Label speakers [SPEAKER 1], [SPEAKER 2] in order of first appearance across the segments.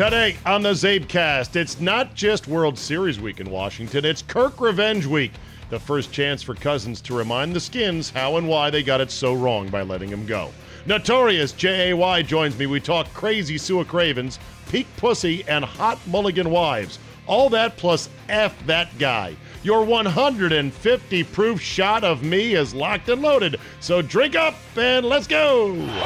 [SPEAKER 1] Today on the CzabeCast, it's not just World Series week in Washington, it's Kirk Revenge Week. The first chance for Cousins to remind the Skins how and why they got it so wrong by letting him go. Notorious J.A.Y. joins me. We talk crazy Sua Cravens, peak pussy, and hot mulligan wives. All that plus F that guy. Your 150 proof shot of me is locked and loaded. So drink up and let's go. Here we go.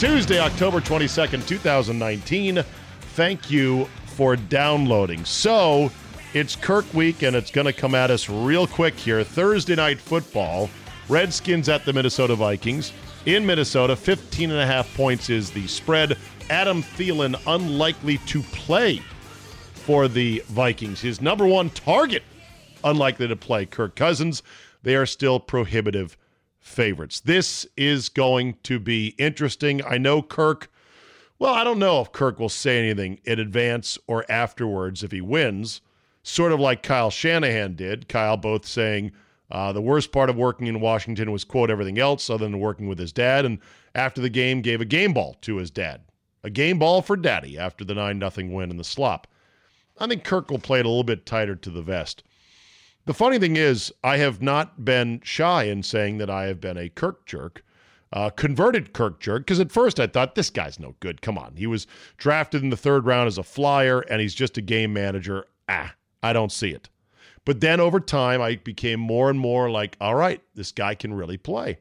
[SPEAKER 1] Tuesday, October 22nd, 2019. Thank you for downloading. So, it's Kirk week, and it's going to come at us real quick here. Thursday night football. Redskins at the Minnesota Vikings. In Minnesota, 15 and a half points is the spread. Adam Thielen unlikely to play for the Vikings. His number one target unlikely to play. Kirk Cousins. They are still prohibitive favorites. This is going to be interesting. I know Kirk, well, I don't know if Kirk will say anything in advance or afterwards if he wins, sort of like Kyle Shanahan did. Kyle both saying uh, the worst part of working in Washington was, quote, everything else other than working with his dad. And after the game, gave a game ball to his dad. A game ball for daddy after the 9 0 win in the slop. I think Kirk will play it a little bit tighter to the vest. The funny thing is, I have not been shy in saying that I have been a Kirk jerk, uh, converted Kirk jerk, because at first I thought this guy's no good. Come on. He was drafted in the third round as a flyer, and he's just a game manager. Ah, I don't see it. But then over time, I became more and more like, all right, this guy can really play.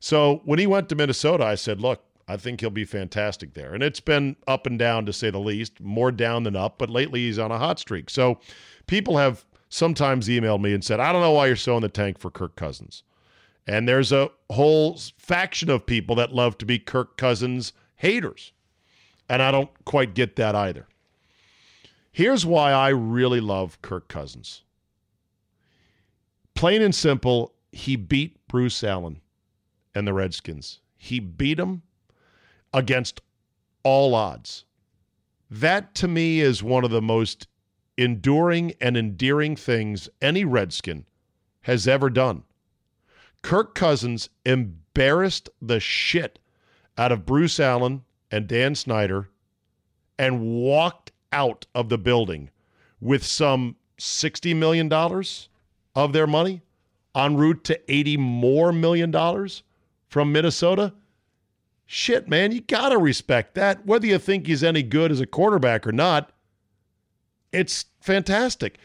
[SPEAKER 1] So when he went to Minnesota, I said, look, I think he'll be fantastic there. And it's been up and down to say the least, more down than up, but lately he's on a hot streak. So people have sometimes emailed me and said, I don't know why you're so in the tank for Kirk Cousins. And there's a whole faction of people that love to be Kirk Cousins haters. And I don't quite get that either. Here's why I really love Kirk Cousins. Plain and simple, he beat Bruce Allen. and the Redskins. He beat them against all odds. That to me is one of the most enduring and endearing things any Redskin has ever done. Kirk Cousins embarrassed the shit out of Bruce Allen and Dan Snyder and walked out of the building with some $60 million of their money en route to 80 more million dollars from Minnesota. Shit, man, you got to respect that. Whether you think he's any good as a quarterback or not, it's fantastic.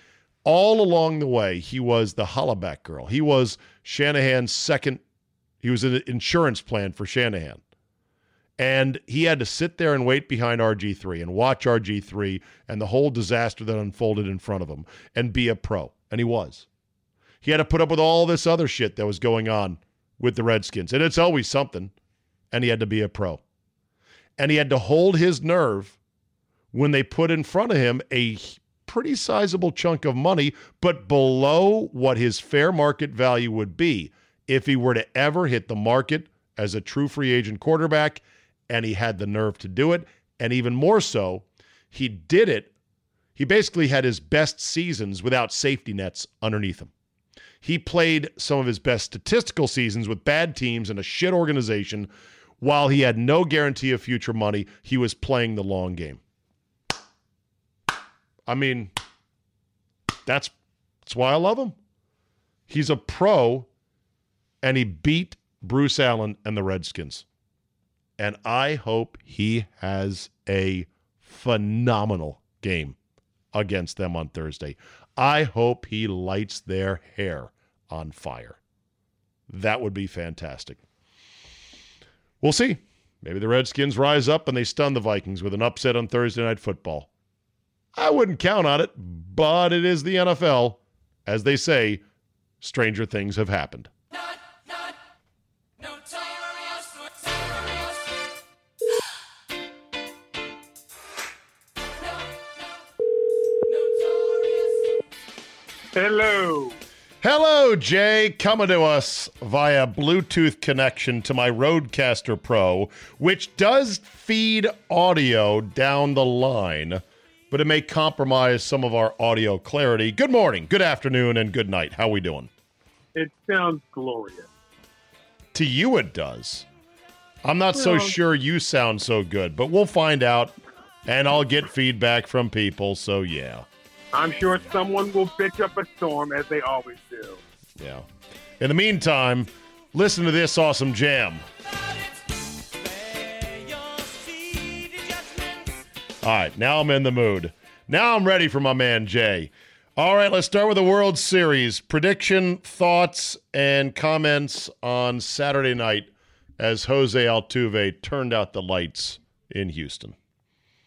[SPEAKER 1] All along the way, he was the hollaback girl. He was Shanahan's second, he was an insurance plan for Shanahan. And he had to sit there and wait behind RG3 and watch RG3 and the whole disaster that unfolded in front of him and be a pro. And he was. He had to put up with all this other shit that was going on with the Redskins. And it's always something. And he had to be a pro. And he had to hold his nerve when they put in front of him a pretty sizable chunk of money, but below what his fair market value would be if he were to ever hit the market as a true free agent quarterback and he had the nerve to do it. And even more so, he did it. He basically had his best seasons without safety nets underneath him. He played some of his best statistical seasons with bad teams and a shit organization. While he had no guarantee of future money, he was playing the long game. I mean, that's that's why I love him. He's a pro, and he beat Bruce Allen and the Redskins and I hope he has a phenomenal game against them on Thursday. I hope he lights their hair on fire. That would be fantastic. We'll see. Maybe the Redskins rise up and they stun the Vikings with an upset on Thursday Night Football. I wouldn't count on it, but it is the NFL. As they say, stranger things have happened.
[SPEAKER 2] Hello.
[SPEAKER 1] Hello, Jay. Coming to us via Bluetooth connection to my Rodecaster Pro, which does feed audio down the line, but it may compromise some of our audio clarity. Good morning, good afternoon, and good night. How are we doing?
[SPEAKER 2] It sounds glorious.
[SPEAKER 1] To you, it does. I'm not well, so sure you sound so good, but we'll find out, and I'll get feedback from people, so yeah.
[SPEAKER 2] I'm sure someone will bitch up a storm as they always do.
[SPEAKER 1] Yeah. In the meantime, listen to this awesome jam. All right, now I'm in the mood. Now I'm ready for my man Jay. All right, let's start with the World Series. Prediction, thoughts, and comments on Saturday night as Jose Altuve turned out the lights in Houston.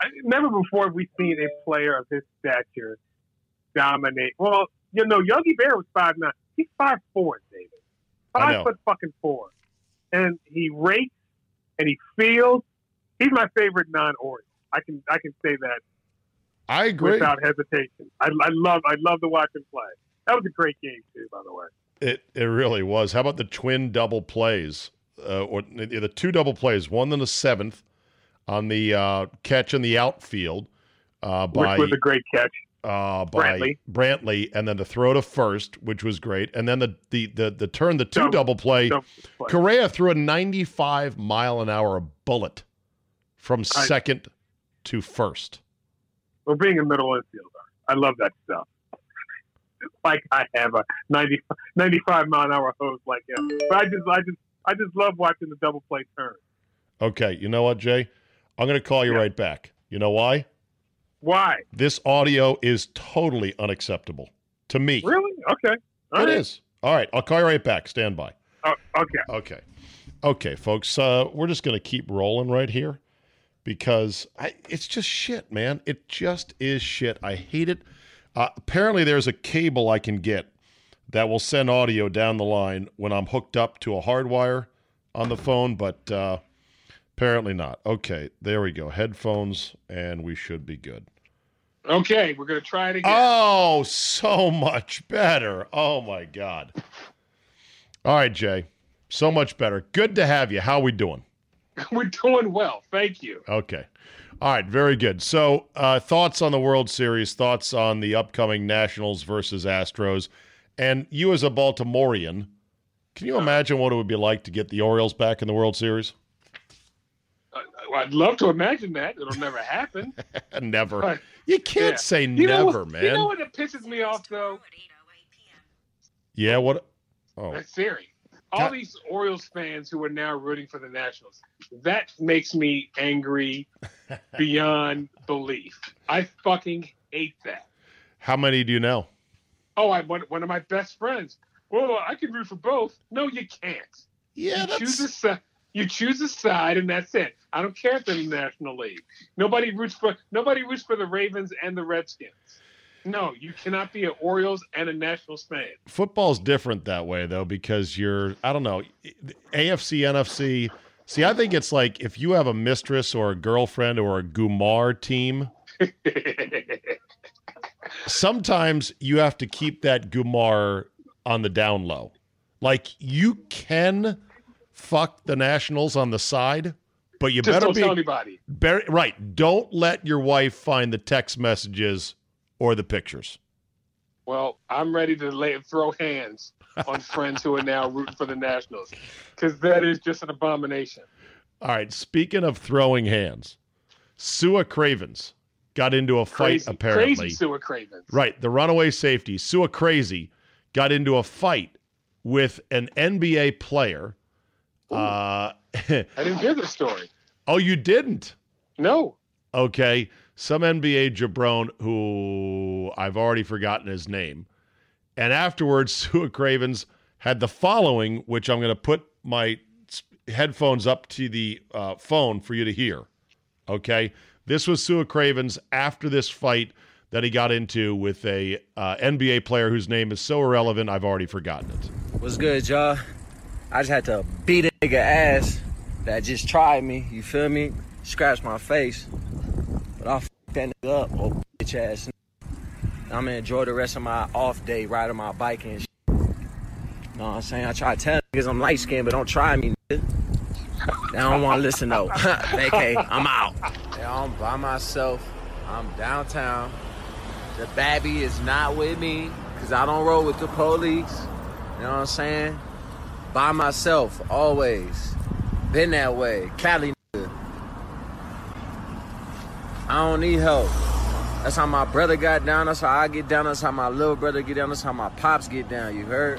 [SPEAKER 2] I, never before have we seen a player of his stature dominate. Well, you know, Yogi Bear was five nine. He's five four, David. Five foot fucking four, and he rakes and he feels. He's my favorite non-Oriole. I can I can say that.
[SPEAKER 1] I agree
[SPEAKER 2] without hesitation. I, I love I love to watch him play. That was a great game too, by the way.
[SPEAKER 1] It it really was. How about the twin double plays, uh, or the two double plays? One in the seventh on the uh, catch in the outfield uh, by
[SPEAKER 2] which was a great catch
[SPEAKER 1] uh, by Brantley. Brantley, and then the throw to first, which was great, and then the the the, the turn, the two double, double play. Double play. Correa threw a 95 mile an hour bullet from I, second to first.
[SPEAKER 2] Well, being a middle infielder, I love that stuff. like I have a 90, 95 mile an hour hose like him, but I just I just I just love watching the double play turn.
[SPEAKER 1] Okay, you know what, Jay? I'm going to call you yeah. right back. You know why?
[SPEAKER 2] Why?
[SPEAKER 1] This audio is totally unacceptable to me.
[SPEAKER 2] Really? Okay.
[SPEAKER 1] All it right. is. All right. I'll call you right back. Stand by.
[SPEAKER 2] Uh, okay.
[SPEAKER 1] Okay. Okay, folks. Uh, we're just going to keep rolling right here because I, it's just shit, man. It just is shit. I hate it. Uh, apparently, there's a cable I can get that will send audio down the line when I'm hooked up to a hardwire on the phone, but uh, Apparently not. Okay, there we go. Headphones, and we should be good.
[SPEAKER 2] Okay, we're going to try it again.
[SPEAKER 1] Oh, so much better. Oh, my God. All right, Jay. So much better. Good to have you. How we doing?
[SPEAKER 3] We're doing well. Thank you.
[SPEAKER 1] Okay. All right, very good. So, uh, thoughts on the World Series, thoughts on the upcoming Nationals versus Astros, and you as a Baltimorean, can you imagine what it would be like to get the Orioles back in the World Series?
[SPEAKER 3] Uh, I'd love to imagine that. It'll never happen.
[SPEAKER 1] never. But, you can't yeah. say
[SPEAKER 3] you
[SPEAKER 1] never,
[SPEAKER 3] what,
[SPEAKER 1] man.
[SPEAKER 3] You know what it pisses me off though?
[SPEAKER 1] Yeah. What? Oh,
[SPEAKER 3] that's Siri all these Orioles fans who are now rooting for the Nationals. That makes me angry beyond belief. I fucking hate that.
[SPEAKER 1] How many do you know?
[SPEAKER 3] Oh, I one, one of my best friends. Well, I can root for both. No, you can't.
[SPEAKER 1] Yeah,
[SPEAKER 3] you
[SPEAKER 1] that's...
[SPEAKER 3] choose a side. You choose a side, and that's it. I don't care if they're in the National League. Nobody roots for nobody roots for the Ravens and the Redskins. No, you cannot be an Orioles and a Nationals fan.
[SPEAKER 1] Football's different that way though because you're I don't know AFC NFC. See, I think it's like if you have a mistress or a girlfriend or a Gumar team. sometimes you have to keep that Gumar on the down low. Like you can fuck the Nationals on the side, but you
[SPEAKER 3] Just
[SPEAKER 1] better be
[SPEAKER 3] anybody.
[SPEAKER 1] Better, right. Don't let your wife find the text messages or the pictures?
[SPEAKER 3] Well, I'm ready to lay, throw hands on friends who are now rooting for the Nationals because that is just an abomination.
[SPEAKER 1] All right. Speaking of throwing hands, Sua Cravens got into a fight
[SPEAKER 3] crazy,
[SPEAKER 1] apparently.
[SPEAKER 3] Crazy Sua Cravens.
[SPEAKER 1] Right. The runaway safety, Sua Crazy, got into a fight with an NBA player. Uh,
[SPEAKER 3] I didn't hear the story.
[SPEAKER 1] Oh, you didn't?
[SPEAKER 3] No.
[SPEAKER 1] Okay some NBA jabron who I've already forgotten his name. And afterwards, Sua Cravens had the following, which I'm going to put my headphones up to the uh, phone for you to hear. Okay. This was Sua Cravens after this fight that he got into with a uh, NBA player whose name is so irrelevant, I've already forgotten it.
[SPEAKER 4] What's good, y'all? I just had to beat a nigga ass that just tried me. You feel me? Scratch my face. But I'll f that nigga up, oh bitch ass. I'm gonna enjoy the rest of my off day riding my bike and shit. You know what I'm saying? I try to tell niggas I'm light skinned, but don't try me, nigga. They don't wanna listen though. okay, I'm out. Yeah, I'm by myself. I'm downtown. The baby is not with me, cause I don't roll with the police. You know what I'm saying? By myself, always. Been that way. Cali I don't need help. That's how my brother got down. That's how I get down. That's how my little brother get down. That's how my pops get down. You heard?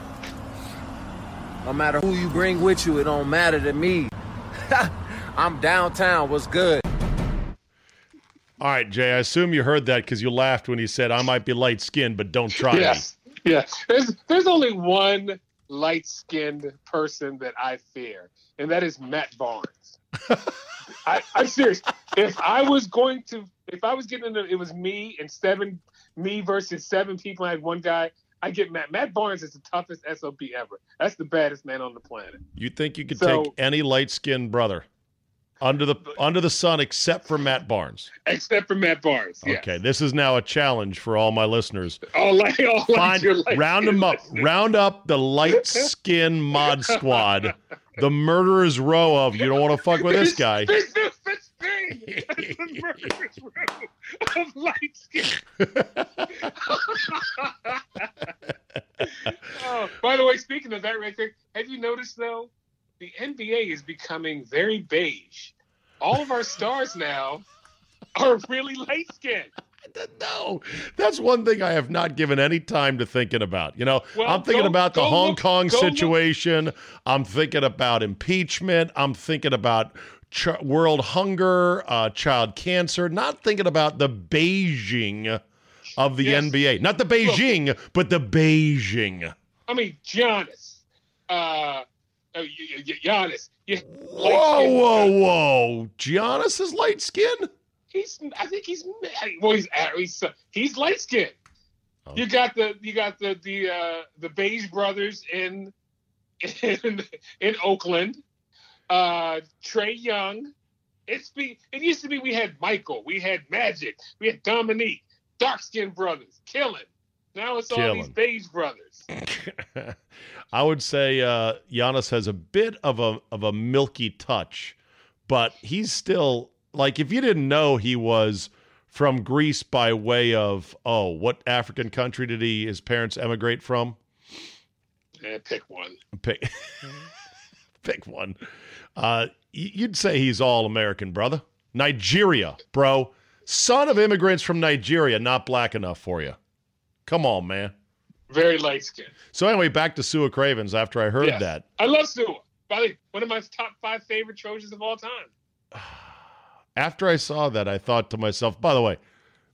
[SPEAKER 4] No matter who you bring with you, it don't matter to me. I'm downtown. What's good?
[SPEAKER 1] All right, Jay. I assume you heard that because you laughed when he said, "I might be light skinned, but don't try
[SPEAKER 3] yes. me." Yes. There's there's only one light skinned person that I fear, and that is Matt Barnes. I, am serious. If I was going to, if I was getting into, it was me and seven, me versus seven people. I had one guy. I get Matt. Matt Barnes is the toughest SOB ever. That's the baddest man on the planet.
[SPEAKER 1] You think you could so, take any light skinned brother under the under the sun except for Matt Barnes?
[SPEAKER 3] Except for Matt Barnes. Yes.
[SPEAKER 1] Okay, this is now a challenge for all my listeners.
[SPEAKER 3] All light, all
[SPEAKER 1] Find, round them up, round up the light skin mod squad the murderer's row of you don't want to fuck with this guy.
[SPEAKER 3] There's no such thing as the murderer's row of light skin. oh, by the way, speaking of that right there, have you noticed though, the NBA is becoming very beige. All of our stars now are really light skinned.
[SPEAKER 1] No, that's one thing I have not given any time to thinking about. You know,
[SPEAKER 3] well,
[SPEAKER 1] I'm thinking
[SPEAKER 3] go,
[SPEAKER 1] about the Hong
[SPEAKER 3] look,
[SPEAKER 1] Kong situation. Look. I'm thinking about impeachment. I'm thinking about ch- world hunger, uh, child cancer. Not thinking about the Beijing of the yes. NBA. Not the Beijing, look, but the Beijing.
[SPEAKER 3] I mean, Giannis. Uh, uh Giannis.
[SPEAKER 1] whoa, whoa, whoa! Giannis is light skinned
[SPEAKER 3] he's I think he's well he's he's, he's light skinned. Okay. You got the you got the the uh, the Beige brothers in in in Oakland. Uh, Trae Young. It's be it used to be we had Michael, we had Magic, we had Dominique, dark skinned brothers, killing. Now it's all these beige brothers.
[SPEAKER 1] I would say uh, Giannis has a bit of a of a milky touch, but he's still like if you didn't know he was from Greece by way of oh, what African country did he his parents emigrate from?
[SPEAKER 3] Eh, pick one.
[SPEAKER 1] Pick pick one. Uh, you'd say he's all American, brother. Nigeria, bro. Son of immigrants from Nigeria, not black enough for you. Come on, man.
[SPEAKER 3] Very light skinned.
[SPEAKER 1] So anyway, back to Sua Cravens after I heard yes. that.
[SPEAKER 3] I love Sua. By the way, one of my top five favorite Trojans of all time.
[SPEAKER 1] After I saw that, I thought to myself, by the way,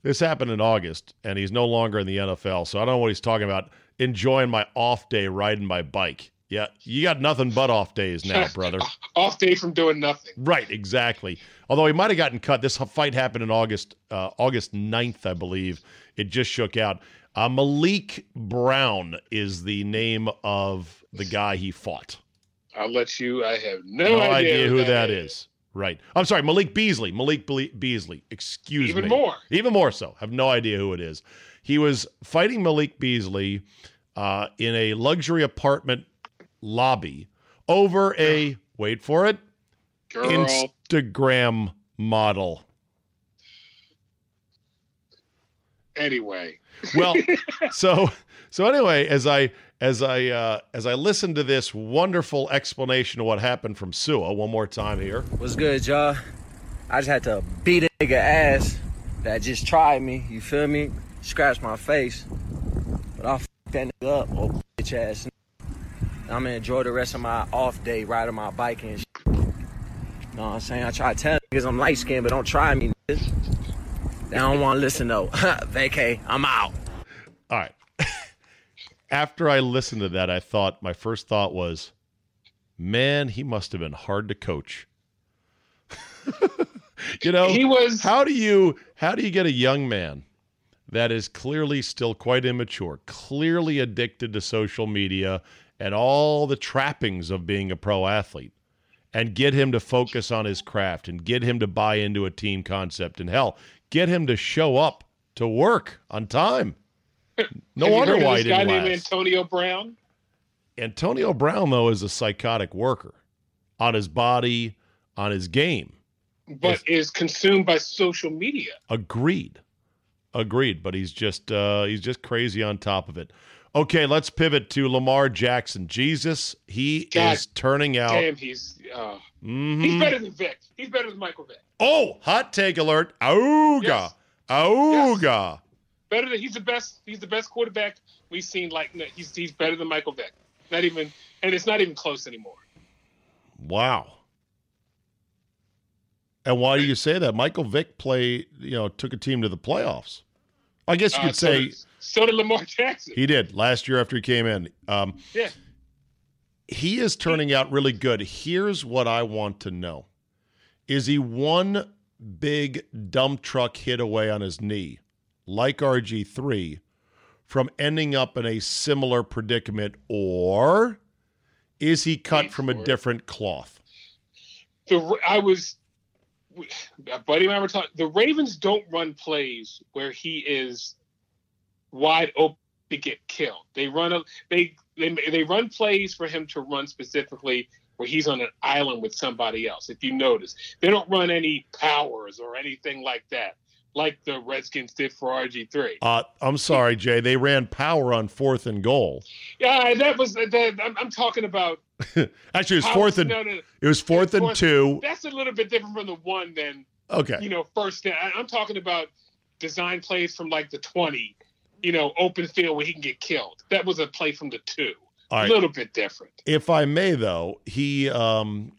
[SPEAKER 1] this happened in August, and he's no longer in the NFL, so I don't know what he's talking about. Enjoying my off day riding my bike. Yeah, you got nothing but off days now, brother.
[SPEAKER 3] off day from doing nothing.
[SPEAKER 1] Right, exactly. Although he might have gotten cut. This fight happened in August, uh, August 9th, I believe. It just shook out. Uh, Malik Brown is the name of the guy he fought.
[SPEAKER 3] I'll let you. I have no, no idea,
[SPEAKER 1] idea, who that, is. is. Right. I'm sorry, Malik Beasley. Malik Beasley. Excuse
[SPEAKER 3] Even
[SPEAKER 1] me.
[SPEAKER 3] Even more.
[SPEAKER 1] Even more so. Have no idea who it is. He was fighting Malik Beasley uh, in a luxury apartment lobby over a wait for it
[SPEAKER 3] Girl.
[SPEAKER 1] Instagram model.
[SPEAKER 3] Anyway.
[SPEAKER 1] well, so so anyway, as I as I uh, as I listened to this wonderful explanation of what happened from Sua one more time here.
[SPEAKER 4] What's good, y'all? I just had to beat a nigga ass that just tried me. You feel me? Scratch my face, but I'll f- that nigga up, oh bitch ass. I'm gonna enjoy the rest of my off day riding my bike and. Shit. You know what I'm saying? I try to tell niggas I'm light skinned, but don't try me. Niggas. They don't want to listen though. Vacay, I'm out.
[SPEAKER 1] All right. After I listened to that, I thought my first thought was, man, he must have been hard to coach. you know,
[SPEAKER 3] he was.
[SPEAKER 1] How do you how do you get a young man that is clearly still quite immature, clearly addicted to social media and all the trappings of being a pro athlete, and get him to focus on his craft and get him to buy into a team concept and hell, get him to show up to work on time. No wonder why he didn't guy last. named
[SPEAKER 3] Antonio Brown.
[SPEAKER 1] Antonio Brown though is a psychotic worker on his body, on his game,
[SPEAKER 3] but is consumed by social media.
[SPEAKER 1] Agreed, agreed. But he's just uh, he's just crazy on top of it. Okay, let's pivot to Lamar Jackson. Jesus, he God, is turning out.
[SPEAKER 3] Damn, he's uh, mm-hmm. he's better than Vic. He's better than Michael Vick.
[SPEAKER 1] Oh, hot take alert! Auga, yes. auga. Yes.
[SPEAKER 3] Better than he's the best. He's the best quarterback we've seen. Like he's he's better than Michael Vick. Not even, and it's not even close anymore.
[SPEAKER 1] Wow. And why do you say that? Michael Vick play, you know, took a team to the playoffs. I guess you uh, could uh, so say.
[SPEAKER 3] Did, so did Lamar Jackson.
[SPEAKER 1] He did last year after he came in. Um,
[SPEAKER 3] yeah.
[SPEAKER 1] He is turning out really good. Here's what I want to know: Is he one big dump truck hit away on his knee, like RG three, from ending up in a similar predicament, or is he cut from a different cloth?
[SPEAKER 3] The, I was buddy and I were talking. The Ravens don't run plays where he is wide open to get killed. They run a they they they run plays for him to run specifically where he's on an island with somebody else. If you notice, they don't run any powers or anything like that, like the Redskins did for RG three.
[SPEAKER 1] Uh, I'm sorry, Jay. They ran power on fourth and goal.
[SPEAKER 3] Yeah, that was that. I'm, I'm talking about
[SPEAKER 1] Actually, it was fourth and no, no, no. it was fourth, and two.
[SPEAKER 3] That's a little bit different from the one than
[SPEAKER 1] okay.
[SPEAKER 3] You know, first. I'm talking about design plays from like the twenty. You know, open field where he can get killed. That was a play from the two. A little bit different.
[SPEAKER 1] If I may, though, he um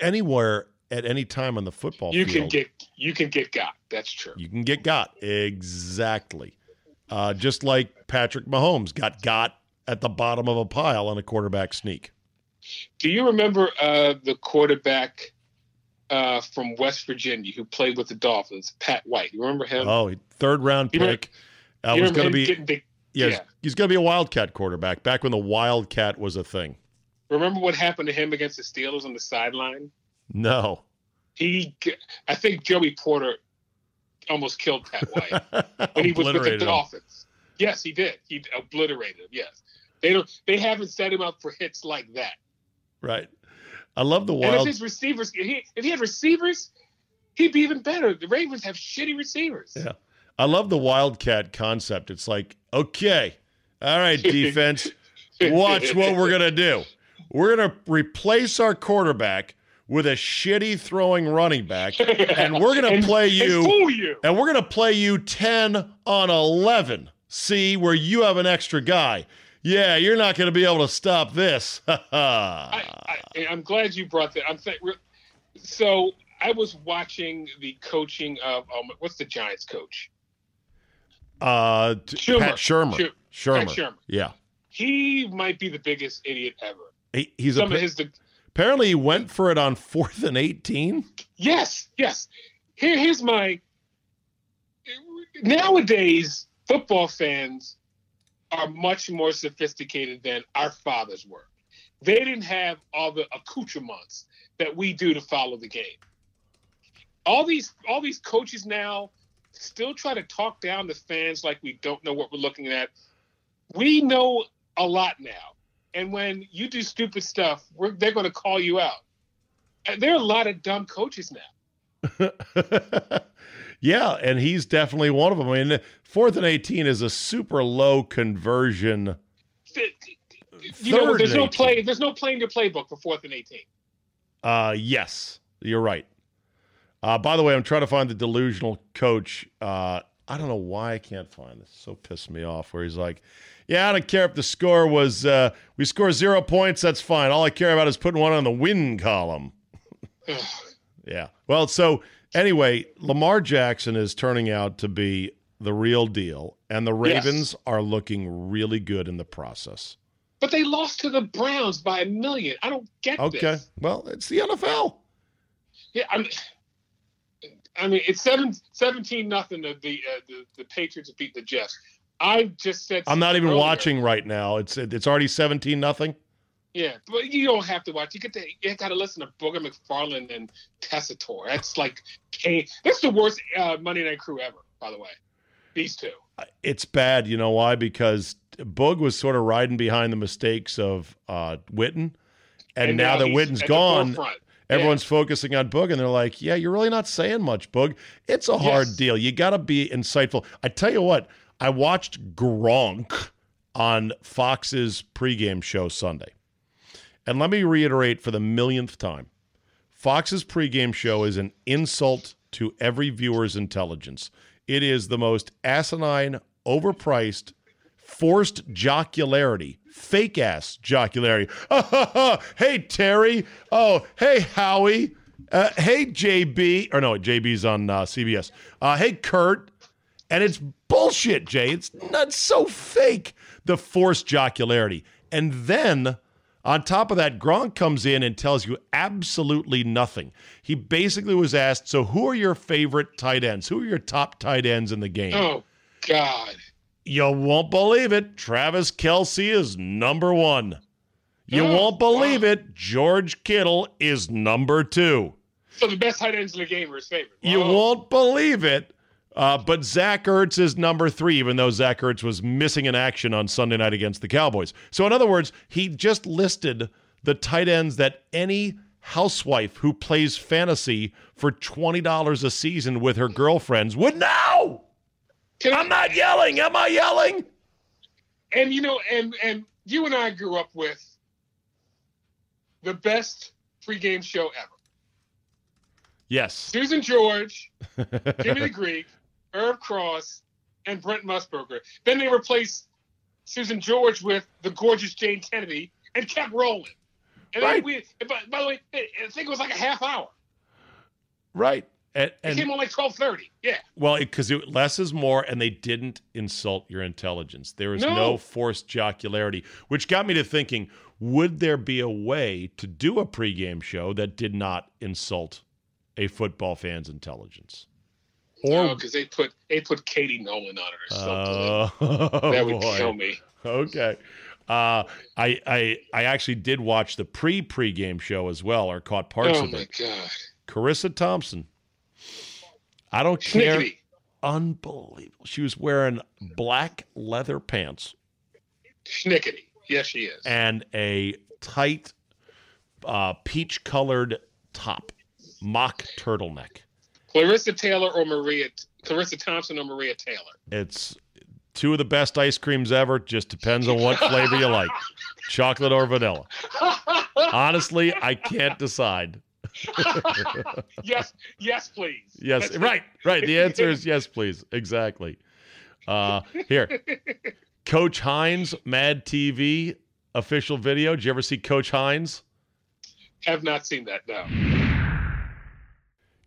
[SPEAKER 1] anywhere at any time on the football
[SPEAKER 3] you
[SPEAKER 1] field,
[SPEAKER 3] can get you can get got. That's true.
[SPEAKER 1] You can get got exactly. Uh, just like Patrick Mahomes got got at the bottom of a pile on a quarterback sneak.
[SPEAKER 3] Do you remember uh, the quarterback uh, from West Virginia who played with the Dolphins, Pat White? You remember him?
[SPEAKER 1] Oh, third round
[SPEAKER 3] you
[SPEAKER 1] pick.
[SPEAKER 3] Uh, was going to be big,
[SPEAKER 1] yes, yeah, he's going to be a Wildcat quarterback. Back when the Wildcat was a thing.
[SPEAKER 3] Remember what happened to him against the Steelers on the sideline?
[SPEAKER 1] No.
[SPEAKER 3] He, I think Joey Porter almost killed Pat White when he was with the Dolphins. Yes, he did. He obliterated him. Yes, they don't. They haven't set him up for hits like that.
[SPEAKER 1] Right. I love the wild.
[SPEAKER 3] And if his receivers, if he, if he had receivers, he'd be even better. The Ravens have shitty receivers.
[SPEAKER 1] Yeah. I love the wildcat concept. It's like, okay, all right, defense, watch what we're gonna do. We're gonna replace our quarterback with a shitty throwing running back, and we're gonna play you,
[SPEAKER 3] fool you.
[SPEAKER 1] and we're gonna play you ten on eleven. See where you have an extra guy. Yeah, you're not gonna be able to stop this.
[SPEAKER 3] I, I'm glad you brought that. I'm th- so I was watching the coaching of um, what's the Giants coach?
[SPEAKER 1] uh, t-
[SPEAKER 3] Schumer.
[SPEAKER 1] Pat Shurmur.
[SPEAKER 3] Schu-
[SPEAKER 1] Shurmur.
[SPEAKER 3] Pat Shurmur.
[SPEAKER 1] Yeah,
[SPEAKER 3] He might be the biggest idiot ever.
[SPEAKER 1] he, he's
[SPEAKER 3] Some
[SPEAKER 1] a,
[SPEAKER 3] of his the,
[SPEAKER 1] apparently he went for it on fourth and eighteen.
[SPEAKER 3] yes, yes. Here, here's my. Nowadays, football fans are much more sophisticated than our fathers were. They didn't have all the accoutrements that we do to follow the game. All these, all these coaches now still try to talk down the fans like we don't know what we're looking at. We know a lot now, and when you do stupid stuff, we're, they're going to call you out. And there are a lot of dumb coaches now.
[SPEAKER 1] yeah, and he's definitely one of them. I mean, fourth and 18 is a super low conversion.
[SPEAKER 3] You know, there's no
[SPEAKER 1] 18.
[SPEAKER 3] play. There's no play in your playbook for fourth and eighteen.
[SPEAKER 1] Uh, yes, you're right. Uh, by the way, I'm trying to find the delusional coach. Uh, I don't know why I can't find this. So pissed me off. Where he's like, "Yeah, I don't care if the score was uh, we score zero points. That's fine. All I care about is putting one on the win column." Yeah. Well, so anyway, Lamar Jackson is turning out to be the real deal, and the
[SPEAKER 3] Yes.
[SPEAKER 1] Ravens are looking really good in the process.
[SPEAKER 3] But they lost to the Browns by a million. I don't get
[SPEAKER 1] Okay.
[SPEAKER 3] this.
[SPEAKER 1] Well, it's the NFL.
[SPEAKER 3] Yeah, I mean, I mean, it's seven, 17 nothing. The the, uh, the the Patriots beat the Jets. I just said.
[SPEAKER 1] I'm not even
[SPEAKER 3] earlier-
[SPEAKER 1] watching right now. It's it's already 17 nothing.
[SPEAKER 3] Yeah, but you don't have to watch. You get to you got to listen to Booger McFarland and Tessitore. That's like, that's the worst uh, Monday Night Crew ever. By the way, these two.
[SPEAKER 1] It's bad. You know why? Because Boog was sort of riding behind the mistakes of uh, Witten, and, now, that Witten's gone, everyone's focusing on Boog, and they're like, "Yeah, you're really not saying much, Boog. It's a hard
[SPEAKER 3] Yes.
[SPEAKER 1] deal. You got to be insightful." I tell you what, I watched Gronk on Fox's pregame show Sunday, and let me reiterate for the millionth time: Fox's pregame show is an insult to every viewer's intelligence. It is the most asinine, overpriced, forced jocularity, fake ass jocularity. hey, Terry. Oh, hey, Howie. Uh, hey, JB. Or no, JB's on uh, CBS. Uh, hey, Kurt. And it's bullshit, Jay. It's not so fake, the forced jocularity. And then on top of that, Gronk comes in and tells you absolutely nothing. He basically was asked, So, who are your favorite tight ends? Who are your top tight ends in the game?
[SPEAKER 3] Oh God.
[SPEAKER 1] You won't believe it. Travis Kelce is number one. You
[SPEAKER 3] Oh,
[SPEAKER 1] won't believe
[SPEAKER 3] wow.
[SPEAKER 1] it. George Kittle is number two.
[SPEAKER 3] So the best tight ends in the game are his favorite.
[SPEAKER 1] You won't believe it. Uh, but Zach Ertz is number three, even though Zach Ertz was missing in action on Sunday night against the Cowboys. So, in other words, he just listed the tight ends that any housewife who plays fantasy for $20 a season with her girlfriends would know.
[SPEAKER 3] Can I-
[SPEAKER 1] I'm not yelling. Am I yelling?
[SPEAKER 3] and you know, and and you and I grew up with the best pregame show ever.
[SPEAKER 1] Yes.
[SPEAKER 3] Susan George, Jimmy the Greek, Irv Cross, and Brent Musburger. Then they replaced Susan George with the gorgeous Jayne Kennedy and kept rolling. And
[SPEAKER 1] Right.
[SPEAKER 3] then we, by, by the way, I I think it was like a half hour.
[SPEAKER 1] right. And,
[SPEAKER 3] It came on like twelve thirty. Yeah.
[SPEAKER 1] Well, because less is more, and they didn't insult your intelligence. There is no.
[SPEAKER 3] No.
[SPEAKER 1] forced jocularity, which got me to thinking: Would there be a way to do a pregame show that did not insult a football fan's intelligence? Or
[SPEAKER 3] because they put they put Katie Nolan on it or something.
[SPEAKER 1] Oh,
[SPEAKER 3] that would
[SPEAKER 1] boy.
[SPEAKER 3] kill me.
[SPEAKER 1] Okay. Uh, I I I actually did watch the pre pregame show as well, or caught parts
[SPEAKER 3] Oh
[SPEAKER 1] of it.
[SPEAKER 3] Oh my god.
[SPEAKER 1] Charissa Thompson. I don't care.
[SPEAKER 3] Snickety.
[SPEAKER 1] unbelievable. She was wearing black leather pants.
[SPEAKER 3] Schnickety. Yes, she is.
[SPEAKER 1] And a tight uh, peach colored top, mock turtleneck.
[SPEAKER 3] Clarissa Taylor or Maria, Clarissa Thompson or Maria Taylor.
[SPEAKER 1] It's two of the best ice creams ever. Just depends on what flavor you like, chocolate or vanilla. Honestly, I can't decide.
[SPEAKER 3] yes, yes, please.
[SPEAKER 1] Yes, That's right, it. right. The answer is yes, please. Exactly. Uh, here, Coach Hines, Mad TV official video. Did you ever see Coach Hines?
[SPEAKER 3] Have not seen that. No.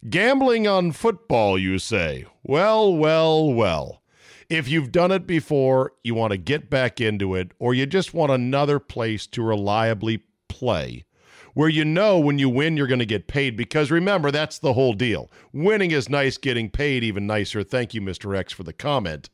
[SPEAKER 1] Gambling on football, you say? Well, well, well. If you've done it before, you want to get back into it, or you just want another place to reliably play where you know when you win, you're going to get paid. Because remember, that's the whole deal. Winning is nice, getting paid even nicer. Thank you, Mr. X, for the comment.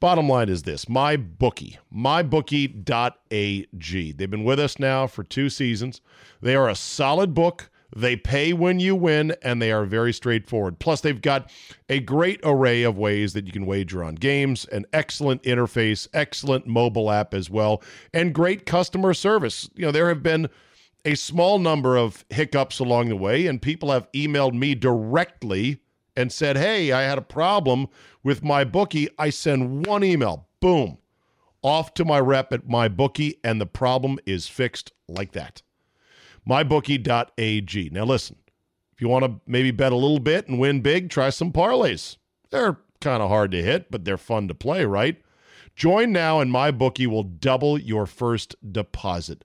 [SPEAKER 1] Bottom line is this my bookie, mybookie.ag. They've been with us now for two seasons. They are a solid book. They pay when you win, and they are very straightforward. Plus, they've got a great array of ways that you can wager on games, an excellent interface, excellent mobile app as well, and great customer service. You know, there have been a small number of hiccups along the way, and people have emailed me directly and said, Hey, I had a problem with my bookie. I send one email, boom, off to my rep at my bookie, and the problem is fixed like that. MyBookie.ag. Now, listen, if you want to maybe bet a little bit and win big, try some parlays. They're kind of hard to hit, but they're fun to play, right? Join now, and MyBookie will double your first deposit.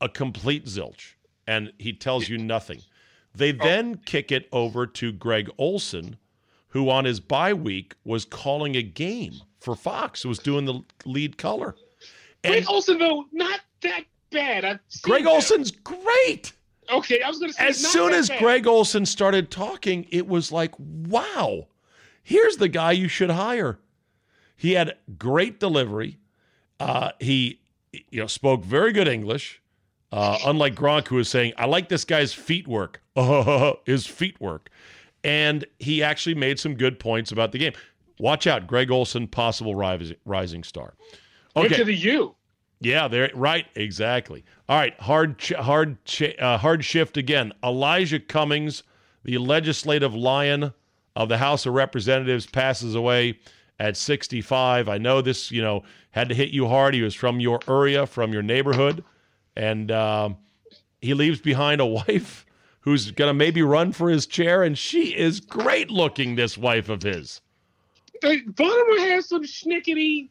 [SPEAKER 1] a complete zilch, and he tells you nothing. They oh. then kick it over to Greg Olsen, who on his bye week was calling a game for Fox, who was doing the lead color.
[SPEAKER 3] And Greg Olsen, though, not that bad.
[SPEAKER 1] Greg that. Olsen's great.
[SPEAKER 3] Okay, I was going to say.
[SPEAKER 1] As soon as
[SPEAKER 3] bad.
[SPEAKER 1] Greg Olsen started talking, it was like, wow, here's the guy you should hire. He had great delivery. Uh, he, you know, spoke very good English. Uh, unlike Gronk, who was saying, I like this guy's feet work. his feet work. And he actually made some good points about the game. Watch out, Greg Olsen, possible rising, star.
[SPEAKER 3] Okay. to the U.
[SPEAKER 1] Yeah, there. Right, exactly. All right, hard, hard, uh, hard shift again. Elijah Cummings, the legislative lion of the House of Representatives, passes away at 65. I know this, you know, had to hit you hard. He was from your area, from your neighborhood and um, he leaves behind a wife who's going to maybe run for his chair, and she is great looking. This wife of his.
[SPEAKER 3] Hey, Baltimore has some schnickety.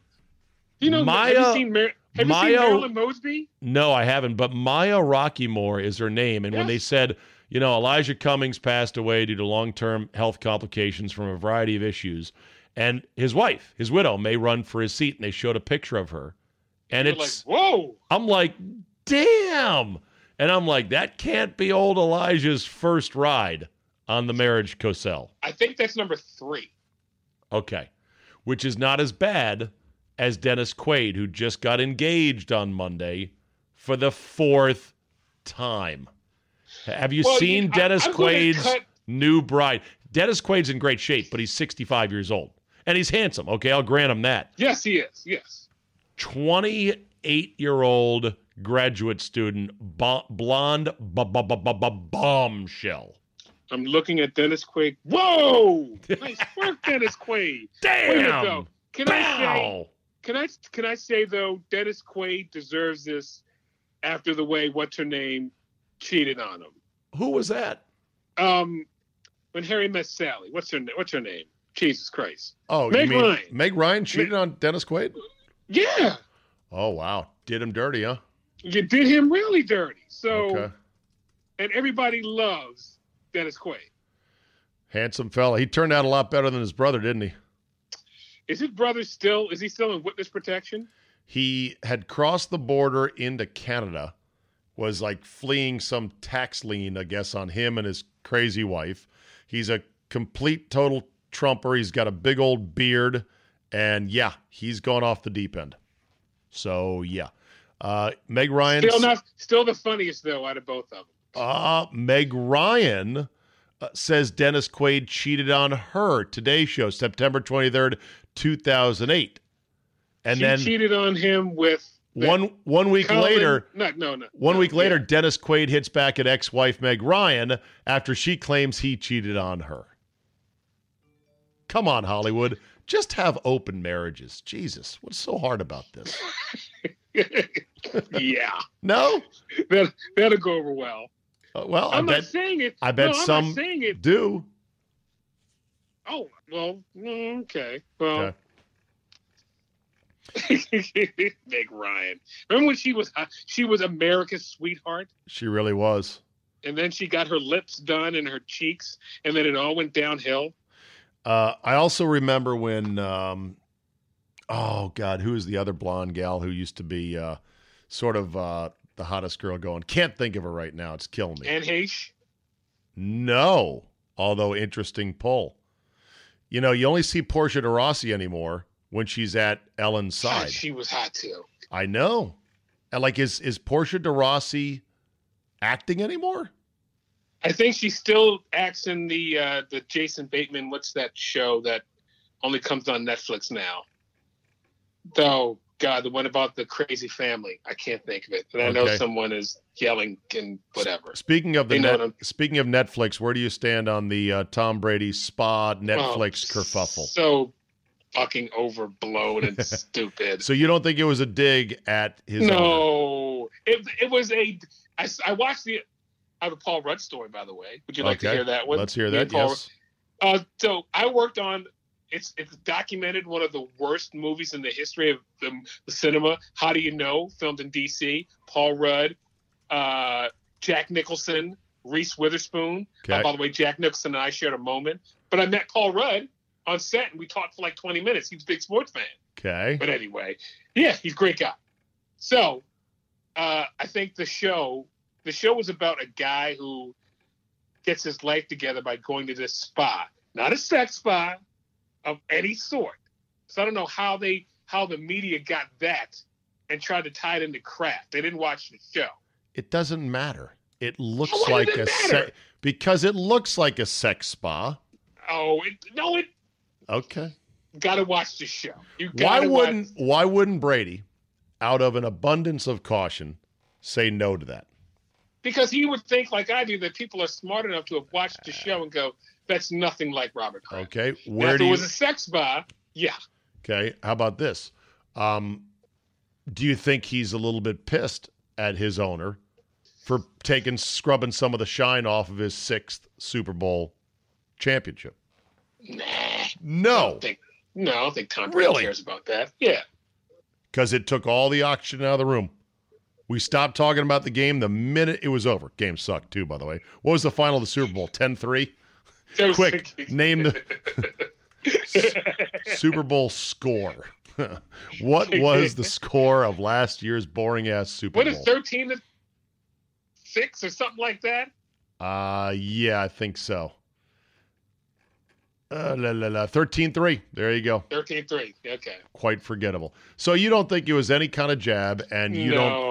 [SPEAKER 3] You know, Maya, have you seen, Mar- have Maya, you seen Marilyn Mosby?
[SPEAKER 1] No, I haven't. But Maya Rockeymoore is her name, and yes. when they said, you know, Elijah Cummings passed away due to long-term health complications from a variety of issues, and his wife, his widow, may run for his seat, and they showed a picture of her, and You're it's
[SPEAKER 3] like, whoa.
[SPEAKER 1] I'm like, damn. And I'm like, that can't be old Elijah's first ride on the marriage Cosell.
[SPEAKER 3] I think that's number three.
[SPEAKER 1] Okay. Which is not as bad as Dennis Quaid, who just got engaged on Monday for the fourth time. Have you well, seen Dennis I, Quaid's cut... new bride? Dennis Quaid's in great shape, but he's 65 years old. And he's handsome. Okay, I'll grant him that.
[SPEAKER 3] Yes, he is. Yes.
[SPEAKER 1] 28 year old graduate student, blonde bombshell.
[SPEAKER 3] I'm looking at Dennis Quaid. Whoa! Nice work, Dennis Quaid.
[SPEAKER 1] Damn.
[SPEAKER 3] Can Bow. I say? Can I can I say though, Dennis Quaid deserves this after the way what's her name cheated on him.
[SPEAKER 1] Who was that?
[SPEAKER 3] Um, when Harry met Sally. What's her What's her name? Jesus Christ.
[SPEAKER 1] Oh, Meg Ryan. Meg Ryan cheated Meg, on Dennis Quaid.
[SPEAKER 3] Yeah.
[SPEAKER 1] Oh wow, did him dirty, huh?
[SPEAKER 3] You did him really dirty. So, okay. and everybody loves Dennis Quaid.
[SPEAKER 1] Handsome fella. He turned out a lot better than his brother, didn't he?
[SPEAKER 3] is his brother still? Is he still in witness protection?
[SPEAKER 1] He had crossed the border into Canada, was like fleeing some tax lien, I guess, on him and his crazy wife. He's a complete total trumper. He's got a big old beard, and yeah, he's gone off the deep end. So yeah, uh, Meg Ryan
[SPEAKER 3] still not still the funniest though out of both of them.
[SPEAKER 1] Uh, Meg Ryan uh, says Dennis Quaid cheated on her. Today Show, September twenty third, two thousand eight, and
[SPEAKER 3] she
[SPEAKER 1] then
[SPEAKER 3] cheated on him with
[SPEAKER 1] one one week
[SPEAKER 3] Colin,
[SPEAKER 1] later.
[SPEAKER 3] No, no, no.
[SPEAKER 1] One
[SPEAKER 3] no,
[SPEAKER 1] week later,
[SPEAKER 3] yeah.
[SPEAKER 1] Dennis Quaid hits back at ex-wife Meg Ryan after she claims he cheated on her. Come on, Hollywood. Just have open marriages. Jesus, what's so hard about this?
[SPEAKER 3] yeah,
[SPEAKER 1] No?
[SPEAKER 3] that that'll go over well.
[SPEAKER 1] Uh, well, I
[SPEAKER 3] I'm
[SPEAKER 1] bet
[SPEAKER 3] not saying it.
[SPEAKER 1] I bet
[SPEAKER 3] no,
[SPEAKER 1] some
[SPEAKER 3] saying it.
[SPEAKER 1] do.
[SPEAKER 3] Oh well, mm, okay. Well, Meg Ryan. Remember when she was uh, she was America's sweetheart,
[SPEAKER 1] She really was.
[SPEAKER 3] and then she got her lips done and her cheeks, and then it all went downhill.
[SPEAKER 1] Uh, I also remember when, um, oh God, who is the other blonde gal who used to be uh, sort of uh, the hottest girl going? Can't think of her right now. It's killing me.
[SPEAKER 3] Anne Heche,
[SPEAKER 1] No, although interesting pull. You know, you only see Portia de Rossi anymore when she's at Ellen's
[SPEAKER 3] God,
[SPEAKER 1] side.
[SPEAKER 3] she was hot too.
[SPEAKER 1] I know. And like, is is Portia de Rossi acting anymore?
[SPEAKER 3] I think she still acts in the uh, the Jason Bateman. What's that show that only comes on Netflix now? Though God, the one about the crazy family. I can't think of it, but I know someone is yelling and whatever.
[SPEAKER 1] Speaking of the net, speaking of Netflix, where do you stand on the uh, Tom Brady spa Netflix
[SPEAKER 3] Oh,
[SPEAKER 1] kerfuffle?
[SPEAKER 3] So fucking overblown and stupid.
[SPEAKER 1] So you don't think it was a dig at his? owner?
[SPEAKER 3] no, it it was a. I, I watched the. I have a Paul Rudd story, by the way. Would you like to hear that one?
[SPEAKER 1] Let's hear that.
[SPEAKER 3] and
[SPEAKER 1] Yes.
[SPEAKER 3] Uh, so I worked on it's it's documented one of the worst movies in the history of the, the cinema. How do you know? Filmed in D.C. Paul Rudd, uh, Jack Nicholson, Reese Witherspoon. Uh, by the way, Jack Nicholson and I shared a moment. But I met Paul Rudd on set and we talked for like 20 minutes. He was a big sports fan.
[SPEAKER 1] Okay.
[SPEAKER 3] But anyway, yeah, he's a great guy. So uh, I think the show the show was about a guy who gets his life together by going to this spa, not a sex spa of any sort. So I don't know how they how the media got that and tried to tie it into Kraft. They didn't watch the show.
[SPEAKER 1] It doesn't matter. It looks
[SPEAKER 3] Why
[SPEAKER 1] like
[SPEAKER 3] does
[SPEAKER 1] a
[SPEAKER 3] it
[SPEAKER 1] se- because it looks like a sex spa.
[SPEAKER 3] Oh, it, no, it
[SPEAKER 1] Okay.
[SPEAKER 3] got to watch the show. You
[SPEAKER 1] Why wouldn't
[SPEAKER 3] watch,
[SPEAKER 1] Why wouldn't Brady, out of an abundance of caution, say no to that?
[SPEAKER 3] because he would think like I do that people are smart enough to have watched the show and go, that's nothing like Robert Kraft.
[SPEAKER 1] Okay, where
[SPEAKER 3] now,
[SPEAKER 1] do if
[SPEAKER 3] it
[SPEAKER 1] you...
[SPEAKER 3] was a sex bar? Yeah.
[SPEAKER 1] Okay, how about this? Um, do you think he's a little bit pissed at his owner for taking scrubbing some of the shine off of his sixth Super Bowl championship?
[SPEAKER 3] Nah.
[SPEAKER 1] No.
[SPEAKER 3] I think, no, I don't think Tom Brady
[SPEAKER 1] really?
[SPEAKER 3] cares about that. Yeah.
[SPEAKER 1] Because it took all the oxygen out of the room. We stopped talking about the game the minute it was over. Game sucked, too, by the way. What was the final of the Super Bowl?
[SPEAKER 3] 10 3?
[SPEAKER 1] Quick, name the Super Bowl score. what was the score of last year's boring ass Super
[SPEAKER 3] what
[SPEAKER 1] Bowl?
[SPEAKER 3] What is 13 to 6 or something like that?
[SPEAKER 1] Uh yeah, I think so. Uh, la, la, la. 13-3. There you go.
[SPEAKER 3] 13-3. Okay.
[SPEAKER 1] Quite forgettable. So you don't think it was any kind of jab and you
[SPEAKER 3] no.
[SPEAKER 1] don't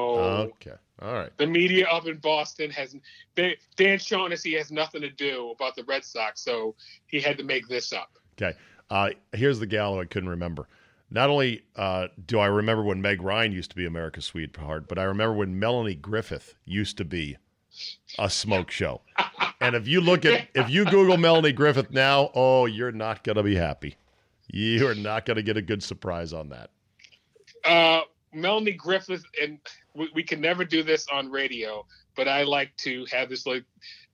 [SPEAKER 1] Okay. All right.
[SPEAKER 3] The media up in Boston has they, Dan Shaughnessy has nothing to do about the Red Sox, so he had to make this up.
[SPEAKER 1] Okay. Uh, here's the gal who I couldn't remember. Not only uh, do I remember when Meg Ryan used to be America's sweetheart, but I remember when Melanie Griffith used to be a smoke show. And if you look at, if you Google Melanie Griffith now, oh, you're not going to be happy. You are not going to get a good surprise on that.
[SPEAKER 3] Uh, Melanie Griffith, and we, we can never do this on radio, but I like to have this like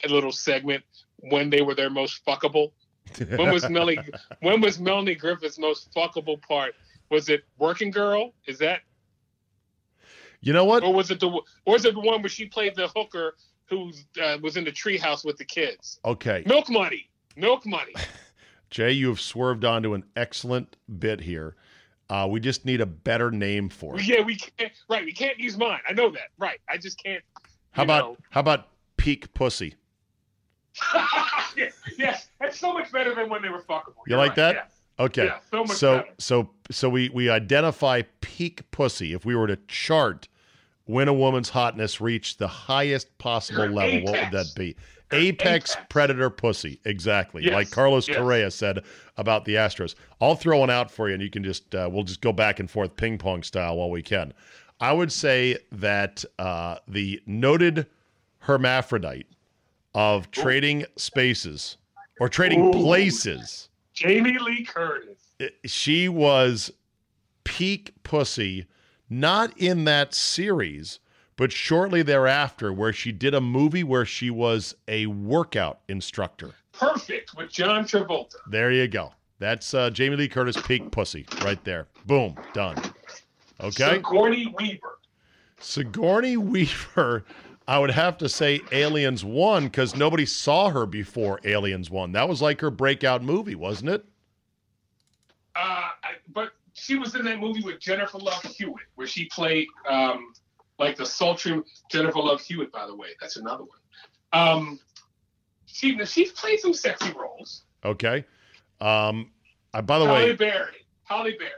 [SPEAKER 3] a little segment when they were their most fuckable. When was Melanie? when was Melanie Griffith's most fuckable part? Was it Working Girl? Is that,
[SPEAKER 1] You know what?
[SPEAKER 3] or was it the, or was it the one where she played the hooker who uh, was in the treehouse with the kids?
[SPEAKER 1] Okay.
[SPEAKER 3] Milk Money. Milk Money.
[SPEAKER 1] Jay, you have swerved onto an excellent bit here. Uh, we just need a better name for it.
[SPEAKER 3] Yeah, we can't. Right, we can't use mine. I know that. Right, I just can't.
[SPEAKER 1] How about know. how about peak pussy?
[SPEAKER 3] yes, yes, that's so much better than when they were fuckable.
[SPEAKER 1] You You're like right. that? Okay. Yeah, so so better. so so we we identify peak pussy. If we were to chart when a woman's hotness reached the highest possible level, Apex. what would that be? Apex, Apex, predator pussy. Exactly. Yes. Like Carlos yes. Correa said about the Astros. I'll throw one out for you and you can just, uh, we'll just go back and forth ping pong style while we can. I would say that uh, the noted hermaphrodite of trading spaces or trading Ooh. places.
[SPEAKER 3] Jamie Lee Curtis.
[SPEAKER 1] She was peak pussy, not in that series but shortly thereafter, where she did a movie where she was a workout instructor.
[SPEAKER 3] Perfect with John Travolta.
[SPEAKER 1] There you go. That's uh, Jamie Lee Curtis peak pussy right there. Boom, done. Okay.
[SPEAKER 3] Sigourney Weaver.
[SPEAKER 1] Sigourney Weaver. I would have to say Aliens 1 because nobody saw her before Aliens 1. That was like her breakout movie, wasn't it?
[SPEAKER 3] Uh, I, but she was in that movie with Jennifer Love Hewitt where she played um, like the sultry Jennifer Love Hewitt, by the way. That's another one. Um, she she's played some sexy roles.
[SPEAKER 1] Okay. Um, uh, by the
[SPEAKER 3] Halle
[SPEAKER 1] way,
[SPEAKER 3] Halle Berry. Halle Berry.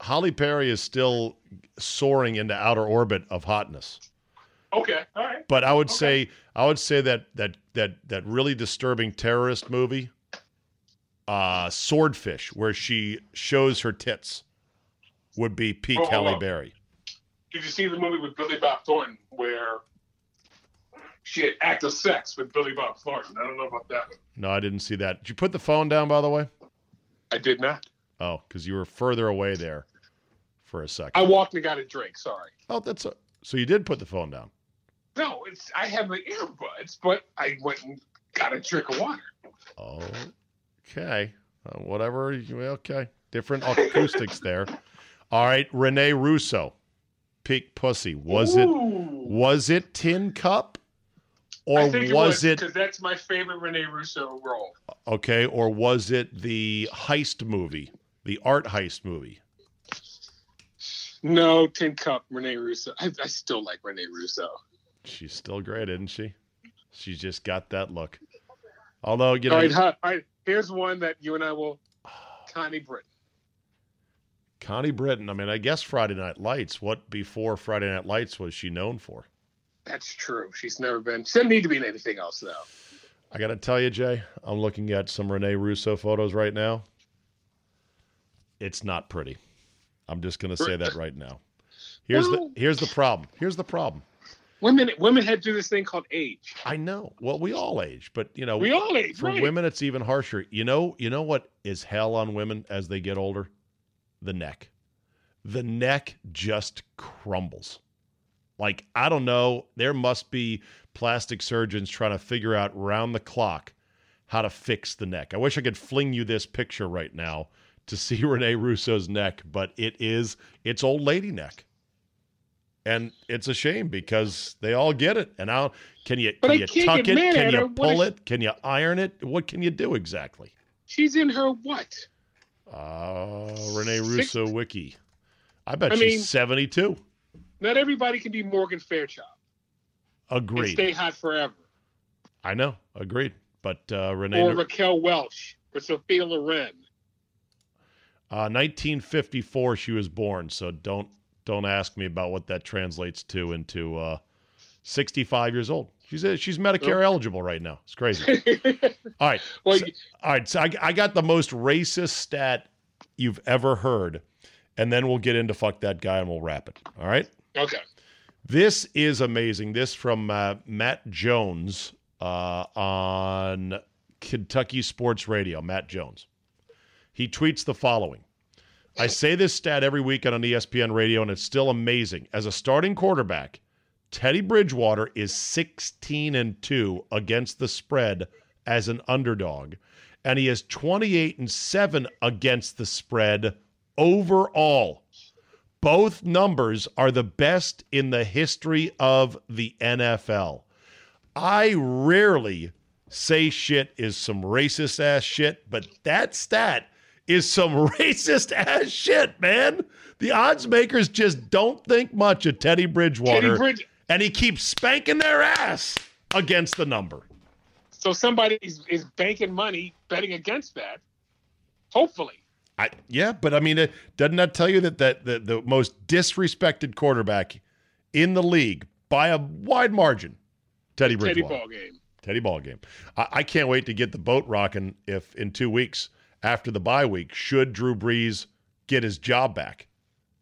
[SPEAKER 1] Halle Berry is still soaring into outer orbit of hotness.
[SPEAKER 3] Okay, all right.
[SPEAKER 1] But I would
[SPEAKER 3] okay.
[SPEAKER 1] say I would say that that that that really disturbing terrorist movie, uh, Swordfish, where she shows her tits, would be peak oh, Halle Berry
[SPEAKER 3] did you see the movie with Billy Bob Thornton where she had active sex with Billy Bob Thornton? I don't know about that one.
[SPEAKER 1] No, I didn't see that. Did you put the phone down, by the way?
[SPEAKER 3] I did not.
[SPEAKER 1] Oh, because you were further away there for a second.
[SPEAKER 3] I walked and got a drink. Sorry.
[SPEAKER 1] Oh, that's a, so you did put the phone down.
[SPEAKER 3] No, it's I have my earbuds, but I went and got a drink of water.
[SPEAKER 1] Oh, okay, uh, whatever. Okay, different acoustics there. All right, Rene Russo peak pussy? Was Ooh. it was it Tin Cup? Or was, was it
[SPEAKER 3] because that's my favorite Rene Russo role.
[SPEAKER 1] Okay, or was it the heist movie, the art heist movie?
[SPEAKER 3] No, Tin Cup, Rene Russo. I, I still like Rene Russo.
[SPEAKER 1] She's still great, isn't she? She's just got that look. Although, you know,
[SPEAKER 3] all right, all right, here's one that you and I will. Connie Britton.
[SPEAKER 1] Connie Britton. I mean, I guess Friday Night Lights. What before Friday Night Lights was she known for?
[SPEAKER 3] That's true. She's never been. She doesn't need to be in anything else, though.
[SPEAKER 1] I got to tell you, Jay, I'm looking at some Rene Russo photos right now. It's not pretty. I'm just going to say that right now. Here's well, the here's the problem. Here's the problem.
[SPEAKER 3] Women women had to do this thing called age.
[SPEAKER 1] I know. Well, we all age, but you know,
[SPEAKER 3] we all age.
[SPEAKER 1] For
[SPEAKER 3] right.
[SPEAKER 1] women, it's even harsher. You know, you know what is hell on women as they get older? The neck. The neck just crumbles. Like, I don't know, there must be plastic surgeons trying to figure out round the clock how to fix the neck. I wish I could fling you this picture right now to see Rene Russo's neck, but it is it's old lady neck. And it's a shame because they all get it. And now can you can you tuck it? Can you pull it? Can you iron it? What can you do exactly?
[SPEAKER 3] She's in her what?
[SPEAKER 1] Uh, Rene Russo Six. wiki. I bet I she's mean, 72.
[SPEAKER 3] Not everybody can be Morgan Fairchild.
[SPEAKER 1] Agreed.
[SPEAKER 3] stay hot forever.
[SPEAKER 1] I know. Agreed. But uh, Rene.
[SPEAKER 3] Or Raquel Welch or Sophia Loren.
[SPEAKER 1] Uh, 1954, she was born. So don't don't ask me about what that translates to into uh, 65 years old. She's a, she's Medicare oh. eligible right now. It's crazy. all right. Well, so, all right. So I, I got the most racist stat you've ever heard, and then we'll get into fuck that guy and we'll wrap it. All right.
[SPEAKER 3] Okay.
[SPEAKER 1] This is amazing. This from uh, Matt Jones uh, on Kentucky Sports Radio. Matt Jones. He tweets the following. I say this stat every weekend on ESPN radio, and it's still amazing. As a starting quarterback, Teddy Bridgewater is 16 and 2 against the spread as an underdog, and he is 28 and 7 against the spread overall. Both numbers are the best in the history of the NFL. I rarely say shit is some racist ass shit, but that stat is some racist ass shit, man. The odds makers just don't think much of Teddy Bridgewater,
[SPEAKER 3] Teddy Bridge-
[SPEAKER 1] and he keeps spanking their ass against the number.
[SPEAKER 3] So somebody is, is banking money betting against that. Hopefully.
[SPEAKER 1] I, yeah, but I mean, it, doesn't that tell you that, that the, the most disrespected quarterback in the league by a wide margin, Teddy
[SPEAKER 3] Teddy
[SPEAKER 1] Bridgewater,
[SPEAKER 3] ball game.
[SPEAKER 1] Teddy ball game. I, I can't wait to get the boat rocking. If in two weeks after the bye week, should Drew Brees get his job back?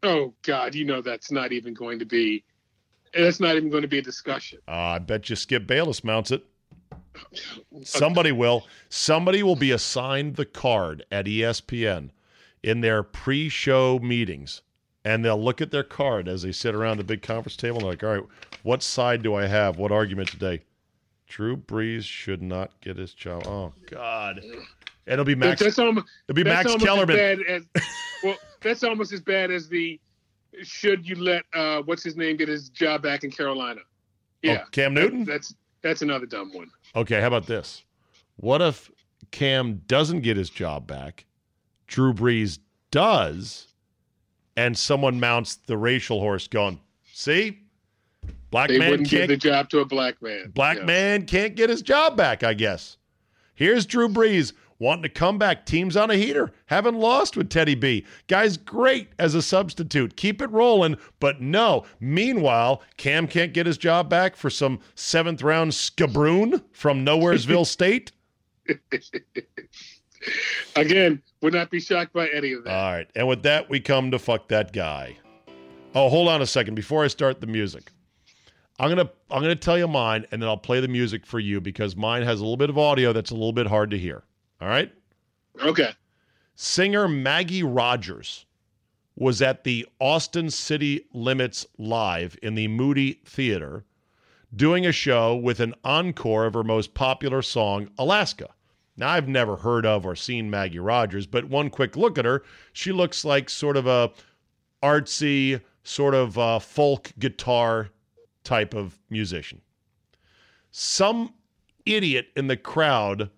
[SPEAKER 3] Oh God, you know that's not even going to be. That's not even going to be a discussion.
[SPEAKER 1] Uh, I bet you Skip Bayless mounts it. Somebody will. Somebody will be assigned the card at ESPN in their pre-show meetings, and they'll look at their card as they sit around the big conference table. And they're like, "All right, what side do I have? What argument today?" Drew Brees should not get his job. Oh God, it'll be Max.
[SPEAKER 3] that's almost.
[SPEAKER 1] It'll be Max Kellerman.
[SPEAKER 3] As, well, that's almost as bad as the. Should you let uh, what's his name get his job back in Carolina? Yeah,
[SPEAKER 1] Oh, Cam Newton.
[SPEAKER 3] that's that's another dumb one.
[SPEAKER 1] Okay, how about this? What if Cam doesn't get his job back? Drew Brees does, and someone mounts the racial horse going, see? Black
[SPEAKER 3] They
[SPEAKER 1] man
[SPEAKER 3] wouldn't give
[SPEAKER 1] can't
[SPEAKER 3] the job to a black man.
[SPEAKER 1] black
[SPEAKER 3] Yeah.
[SPEAKER 1] man can't get his job back, I guess. Here's Drew Brees wanting to come back. Team's on a heater. Haven't lost with Teddy B. Guy's great as a substitute. Keep it rolling. But no. Meanwhile, Cam can't get his job back for some seventh round scabroon from Nowheresville State.
[SPEAKER 3] Again, would not be shocked by any of that.
[SPEAKER 1] All right. And with that, we come to fuck that guy. Oh, hold on a second before I start the music. I'm gonna I'm gonna tell you mine, and then I'll play the music for you because mine has a little bit of audio that's a little bit hard to hear. All right.
[SPEAKER 3] okay.
[SPEAKER 1] Singer Maggie Rogers was at the Austin City Limits Live in the Moody Theater doing a show with an encore of her most popular song, Alaska. Now, I've never heard of or seen Maggie Rogers, but one quick look at her, she looks like sort of a artsy, sort of uh, folk guitar type of musician. Some idiot in the crowd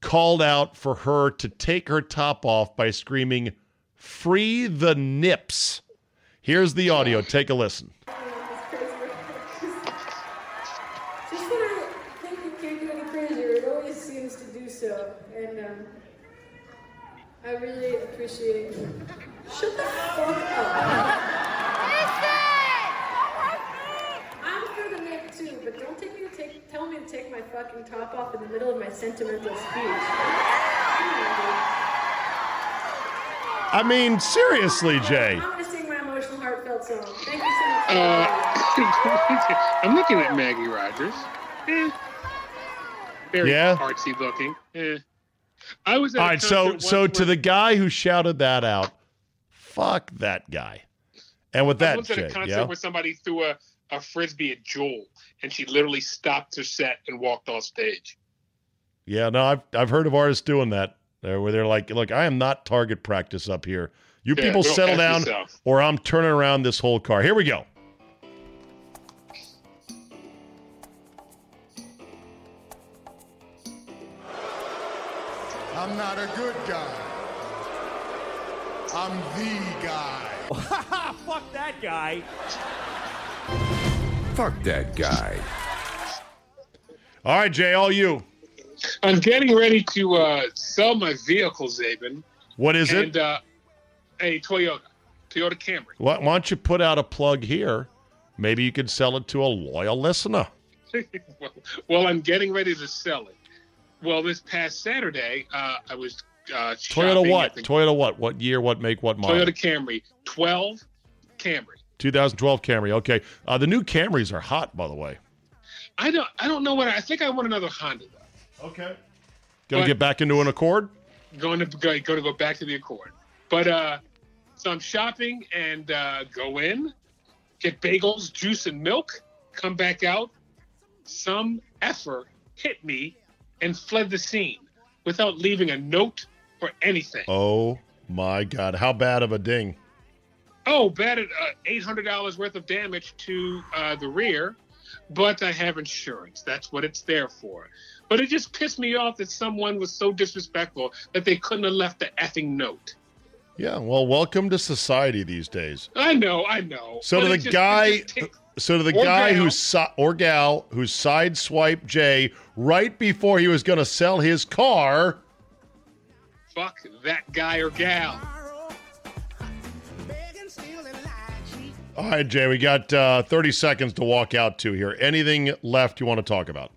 [SPEAKER 1] called out for her to take her top off by screaming, Free the nips. Here's the audio. Take a listen.
[SPEAKER 5] I really appreciate. Shut the fuck up. I'm for the nip too, but don't take me to take. Tell me to take my fucking top off in the middle of my sentimental speech.
[SPEAKER 1] I mean, seriously, Jay.
[SPEAKER 5] I'm gonna sing my emotional, heartfelt song. Thank you so much.
[SPEAKER 3] Uh, I'm looking at Maggie Rogers. Eh. Very
[SPEAKER 1] Yeah?
[SPEAKER 3] artsy looking. Eh. I was at
[SPEAKER 1] All so so to the guy who shouted that out, fuck that guy. And with that,
[SPEAKER 3] I
[SPEAKER 1] that,
[SPEAKER 3] was at a concert
[SPEAKER 1] yeah,
[SPEAKER 3] where somebody threw a, a frisbee at Jewel, and she literally stopped her set and walked off stage.
[SPEAKER 1] yeah, no, I've I've heard of artists doing that, uh, where they're like, look, I am not target practice up here. You
[SPEAKER 3] Yeah,
[SPEAKER 1] people settle down,
[SPEAKER 3] yourself.
[SPEAKER 1] or I'm turning around this whole car. Here we go.
[SPEAKER 6] I'm not a good guy. I'm the guy.
[SPEAKER 7] Fuck that guy.
[SPEAKER 8] Fuck that guy.
[SPEAKER 1] All right, Jay, all you.
[SPEAKER 3] I'm getting ready to uh, sell my vehicle, Zabin,
[SPEAKER 1] What is
[SPEAKER 3] and
[SPEAKER 1] it?
[SPEAKER 3] uh, a Toyota, Toyota Camry.
[SPEAKER 1] Why, why don't you put out a plug here? Maybe you could sell it to a loyal listener.
[SPEAKER 3] well, well, I'm getting ready to sell it. Well, this past Saturday, uh, I was uh,
[SPEAKER 1] Toyota what?
[SPEAKER 3] the
[SPEAKER 1] Toyota what? What year? What make? What model?
[SPEAKER 3] Toyota Camry, 12 Camry.
[SPEAKER 1] 2012 Camry. Okay. Uh, the new Camrys are hot, by the way.
[SPEAKER 3] I don't, I don't know what I, I think. I want another Honda. Though.
[SPEAKER 1] Okay. Gonna
[SPEAKER 3] But-
[SPEAKER 1] get back into an Accord?
[SPEAKER 3] Going to go, going to go back to the Accord, but uh, so I'm shopping and uh, go in, get bagels, juice, and milk. Come back out. Some effer hit me and fled the scene without leaving a note or anything.
[SPEAKER 1] Oh my God! How bad of a ding?
[SPEAKER 3] Oh, bad at uh, eight hundred dollars worth of damage to uh, the rear. but I have insurance. That's what it's there for. But it just pissed me off that someone was so disrespectful that they couldn't have left the effing note.
[SPEAKER 1] Yeah, well, welcome to society these days.
[SPEAKER 3] I know, I know.
[SPEAKER 1] So to the just, guy, so to the guy gal. who's or gal who sideswiped Jay right before he was going to sell his car.
[SPEAKER 3] Fuck that guy or gal.
[SPEAKER 1] All right, Jay, we got uh, 30 seconds to walk out to here. Anything left you want to talk about?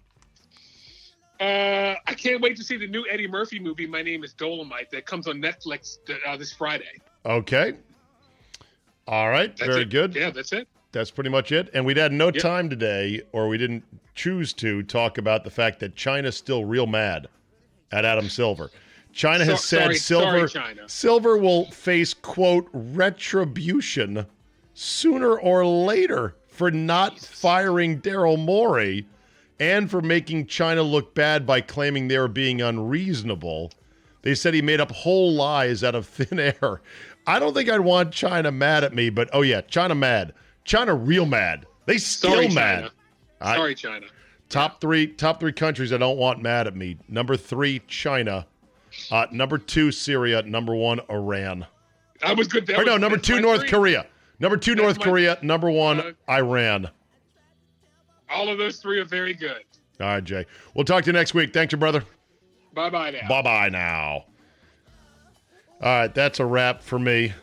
[SPEAKER 3] Uh, I can't wait to see the new Eddie Murphy movie. My name is Dolomite, that comes on Netflix uh, this Friday.
[SPEAKER 1] Okay. All right.
[SPEAKER 3] That's
[SPEAKER 1] Very
[SPEAKER 3] it.
[SPEAKER 1] good.
[SPEAKER 3] Yeah, that's it.
[SPEAKER 1] That's pretty much it. And we'd had no yep. time today, or we didn't choose to talk about the fact that China's still real mad at Adam Silver. China has so, said
[SPEAKER 3] sorry,
[SPEAKER 1] Silver
[SPEAKER 3] sorry,
[SPEAKER 1] Silver will face quote retribution sooner or later for not firing Daryl Morey and for making China look bad by claiming they were being unreasonable. They said he made up whole lies out of thin air. I don't think I'd want China mad at me, but oh yeah, China mad. China real mad. They still
[SPEAKER 3] Sorry,
[SPEAKER 1] mad.
[SPEAKER 3] China. I, Sorry, China.
[SPEAKER 1] Top three, top three countries I don't want mad at me. Number three, China. Uh, number two, Syria. Number one, Iran.
[SPEAKER 3] I was good. That
[SPEAKER 1] or no, number two, North three. Korea. Number two, North my, Korea. Number one, uh, Iran.
[SPEAKER 3] All of those three are very good.
[SPEAKER 1] All right, Jay. We'll talk to you next week. Thank you, brother.
[SPEAKER 3] Bye bye now.
[SPEAKER 1] Bye bye now. All right, that's a wrap for me.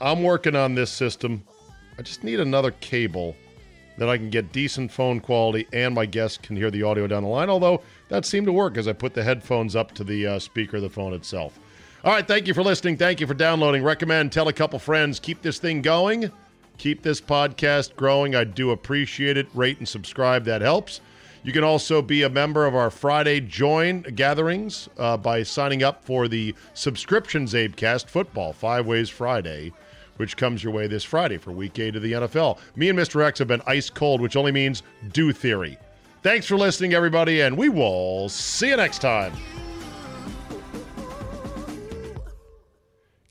[SPEAKER 1] I'm working on this system. I just need another cable that I can get decent phone quality and my guests can hear the audio down the line. Although that seemed to work as I put the headphones up to the uh, speaker of the phone itself. All right, thank you for listening. Thank you for downloading. Recommend, tell a couple friends. Keep this thing going. Keep this podcast growing. I do appreciate it. Rate and subscribe. That helps. You can also be a member of our Friday join gatherings uh, by signing up for the subscriptions CzabeCast Football Five Ways Friday, which comes your way this Friday for Week Eight of the NFL. Me and Mr. X have been ice cold, which only means do theory. Thanks for listening, everybody, and we will see you next time.